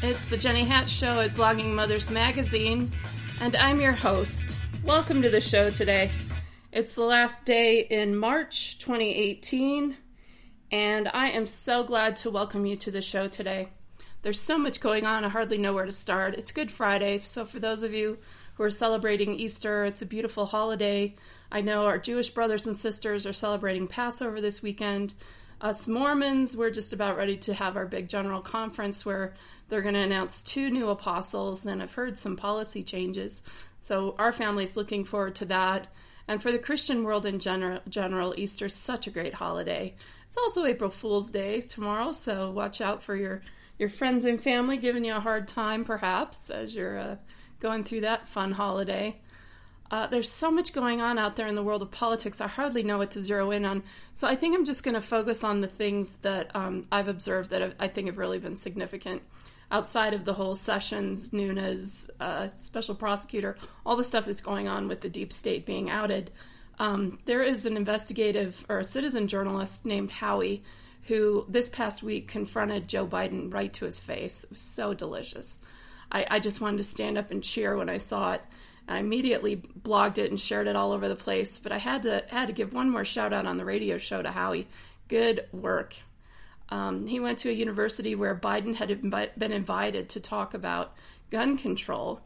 It's the Jenny Hatch Show at Blogging Mothers Magazine, and I'm your host. Welcome to the show today. It's the last day in March 2018, and I am so glad to welcome you to the show today. There's so much going on, I hardly know where to start. It's Good Friday, so for those of you who are celebrating Easter, it's a beautiful holiday. I know our Jewish brothers and sisters are celebrating Passover this weekend. Us Mormons, we're just about ready to have our big general conference where they're going to announce two new apostles, and I've heard some policy changes. So our family's looking forward to that. And for the Christian world in general, general, Easter's such a great holiday. It's also April Fool's Day tomorrow, so watch out for your your friends and family giving you a hard time, perhaps, as you're uh, going through that fun holiday. Uh, there's so much going on out there in the world of politics. I hardly know what to zero in on. So I think I'm just going to focus on the things that um, I've observed that I think have really been significant outside of the whole Sessions, Nunes, uh, special prosecutor, all the stuff that's going on with the deep state being outed. Um, there is an investigative or a citizen journalist named Howie who this past week confronted Joe Biden right to his face. It was so delicious. I, I just wanted to stand up and cheer when I saw it. I immediately blogged it and shared it all over the place, but I had to had to give one more shout out on the radio show to Howie. Good work. Um, he went to a university where Biden had been invited to talk about gun control.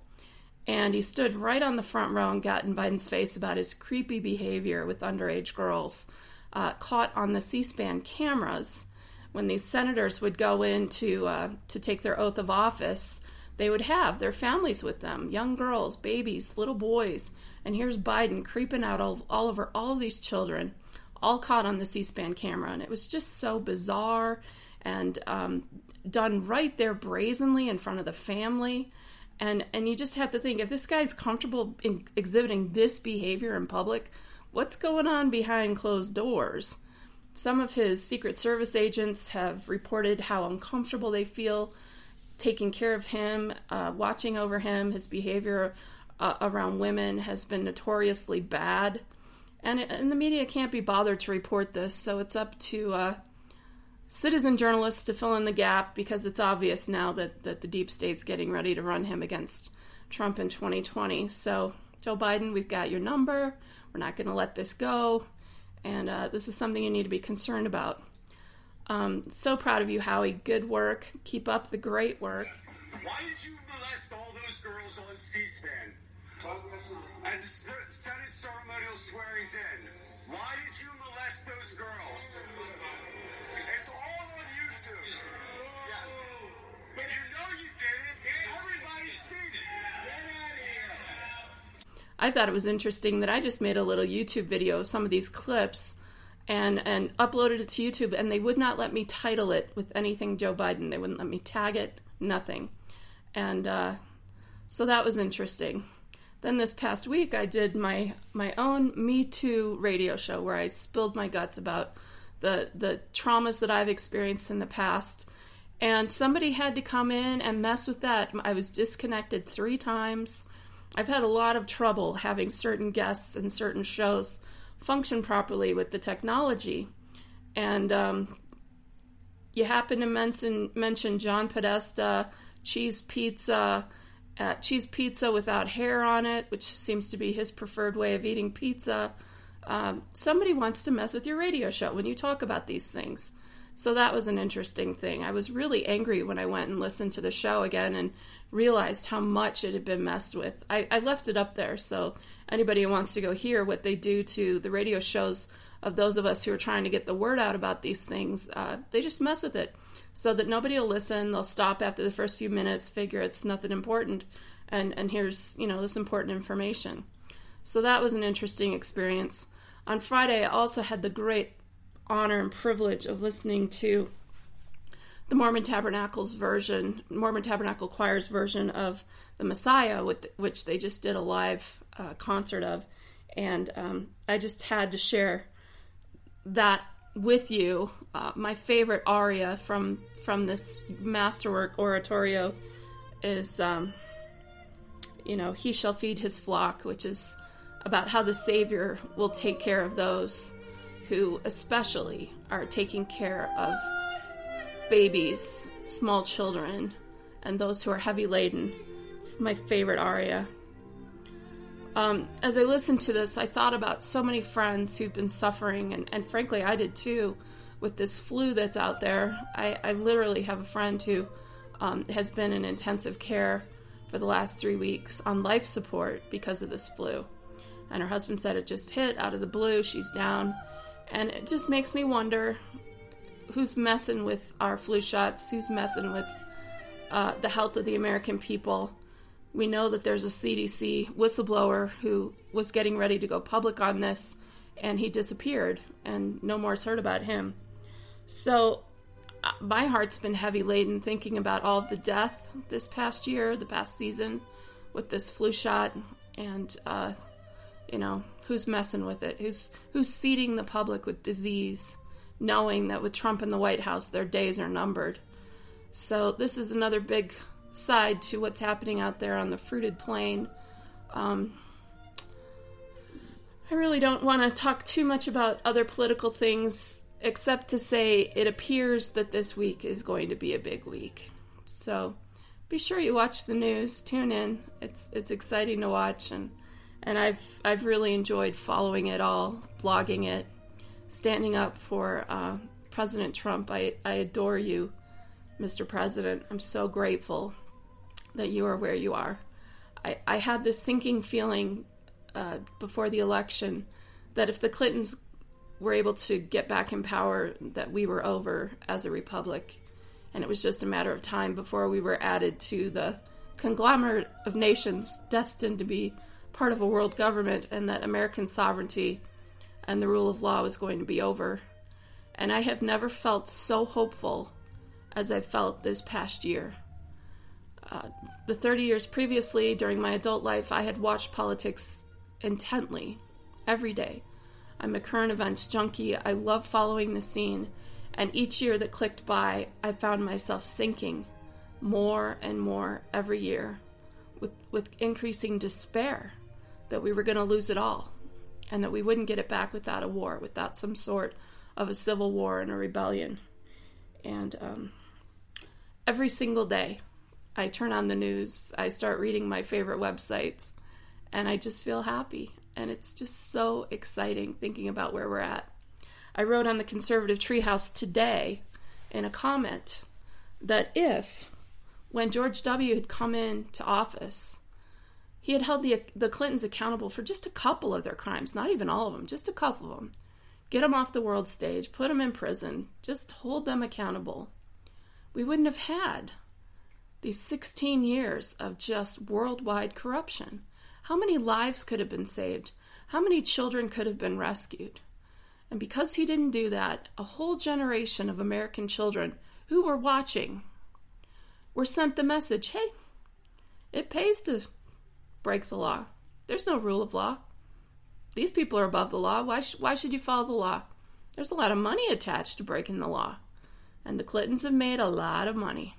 And he stood right on the front row and got in Biden's face about his creepy behavior with underage girls, uh, caught on the C-SPAN cameras. When these senators would go in to uh, to take their oath of office, they would have their families with them, young girls, babies, little boys. And here's Biden creeping out all, all over all these children all caught on the C-SPAN camera, and it was just so bizarre and um, done right there brazenly in front of the family. And and you just have to think if this guy's comfortable in exhibiting this behavior in public, what's going on behind closed doors? Some of his Secret Service agents have reported how uncomfortable they feel taking care of him, uh, watching over him. His behavior uh, around women has been notoriously bad and, and the media can't be bothered to report this, so it's up to uh, citizen journalists to fill in the gap because it's obvious now that, that the deep state's getting ready to run him against Trump in 2020. So, Joe Biden, we've got your number. We're not going to let this go. And uh, this is something you need to be concerned about. Um, so proud of you, Howie. Good work. Keep up the great work. Why did you molest all those girls on C SPAN? And Senate ceremonial swearings in. Why did you molest those girls? It's all on YouTube. Yeah. But you know you did it. Everybody's seen it. Get out of here. I thought it was interesting that I just made a little YouTube video of some of these clips and and uploaded it to YouTube and they would not let me title it with anything Joe Biden. They wouldn't let me tag it, nothing. And uh, so that was interesting. Then this past week, I did my my own Me Too radio show where I spilled my guts about the the traumas that I've experienced in the past. And somebody had to come in and mess with that. I was disconnected three times. I've had a lot of trouble having certain guests and certain shows function properly with the technology. And um, you happen to mention mention John Podesta, cheese pizza, uh, cheese pizza without hair on it, which seems to be his preferred way of eating pizza. Um, somebody wants to mess with your radio show when you talk about these things. So that was an interesting thing. I was really angry when I went and listened to the show again and realized how much it had been messed with. I, I left it up there, so anybody who wants to go hear what they do to the radio shows of those of us who are trying to get the word out about these things, uh, they just mess with it so that nobody will listen. They'll stop after the first few minutes, figure it's nothing important, and and here's you know this important information. So that was an interesting experience. On Friday, I also had the great honor and privilege of listening to the Mormon Tabernacle's version, Mormon Tabernacle Choir's version of the Messiah, which they just did a live uh, concert of, and um, I just had to share that with you. Uh, my favorite aria from from this masterwork oratorio is, um, you know, "He shall feed his flock," which is about how the Savior will take care of those who, especially, are taking care of babies, small children, and those who are heavy laden. It's my favorite aria. Um, as I listened to this, I thought about so many friends who've been suffering, and, and frankly, I did too, with this flu that's out there. I, I literally have a friend who um, has been in intensive care for the last three weeks on life support because of this flu. And her husband said it just hit out of the blue. She's down. And it just makes me wonder who's messing with our flu shots, who's messing with uh, the health of the American people. We know that there's a CDC whistleblower who was getting ready to go public on this, and he disappeared, and no more is heard about him. So my heart's been heavy laden thinking about all of the death this past year, the past season, with this flu shot, and uh, you know who's messing with it, who's who's seeding the public with disease, knowing that with Trump in the White House, their days are numbered. So this is another big side to what's happening out there on the fruited plain. Um, I really don't want to talk too much about other political things except to say it appears that this week is going to be a big week. So be sure you watch the news, tune in. It's it's exciting to watch and and I've I've really enjoyed following it all, blogging it, standing up for uh, President Trump. I, I adore you, Mr. President. I'm so grateful that you are where you are. I, I had this sinking feeling uh, before the election that if the Clintons were able to get back in power that we were over as a republic. And it was just a matter of time before we were added to the conglomerate of nations destined to be part of a world government and that American sovereignty and the rule of law was going to be over. And I have never felt so hopeful as I felt this past year. Uh, the 30 years previously, during my adult life, I had watched politics intently every day. I'm a current events junkie. I love following the scene. And each year that clicked by, I found myself sinking more and more every year with, with increasing despair that we were going to lose it all and that we wouldn't get it back without a war, without some sort of a civil war and a rebellion. And um, every single day, I turn on the news, I start reading my favorite websites, and I just feel happy and it's just so exciting thinking about where we're at. I wrote on the conservative treehouse today in a comment that if, when George W. had come into office, he had held the the Clintons accountable for just a couple of their crimes, not even all of them, just a couple of them. Get them off the world stage, put them in prison, just hold them accountable. We wouldn't have had these 16 years of just worldwide corruption. How many lives could have been saved? How many children could have been rescued? And because he didn't do that, a whole generation of American children who were watching were sent the message hey, it pays to break the law. There's no rule of law. These people are above the law. Why, sh- why should you follow the law? There's a lot of money attached to breaking the law. And the Clintons have made a lot of money.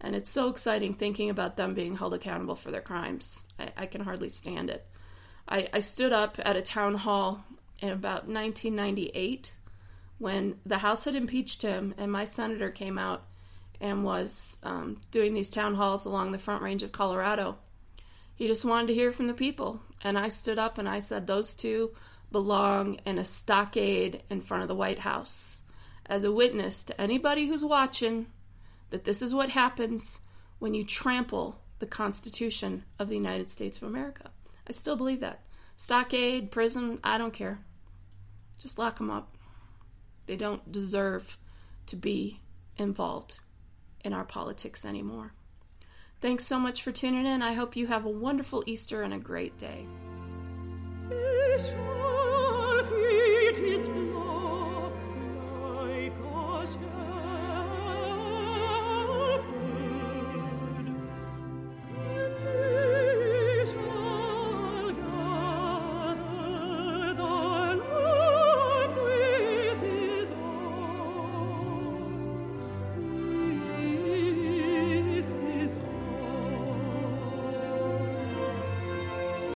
And it's so exciting thinking about them being held accountable for their crimes. I, I can hardly stand it. I, I stood up at a town hall in about 1998 when the House had impeached him, and my senator came out and was um, doing these town halls along the Front Range of Colorado. He just wanted to hear from the people. And I stood up and I said, Those two belong in a stockade in front of the White House as a witness to anybody who's watching that this is what happens when you trample the Constitution of the United States of America. I still believe that. Stockade, prison, I don't care. Just lock them up. They don't deserve to be involved in our politics anymore. Thanks so much for tuning in. I hope you have a wonderful Easter and a great day.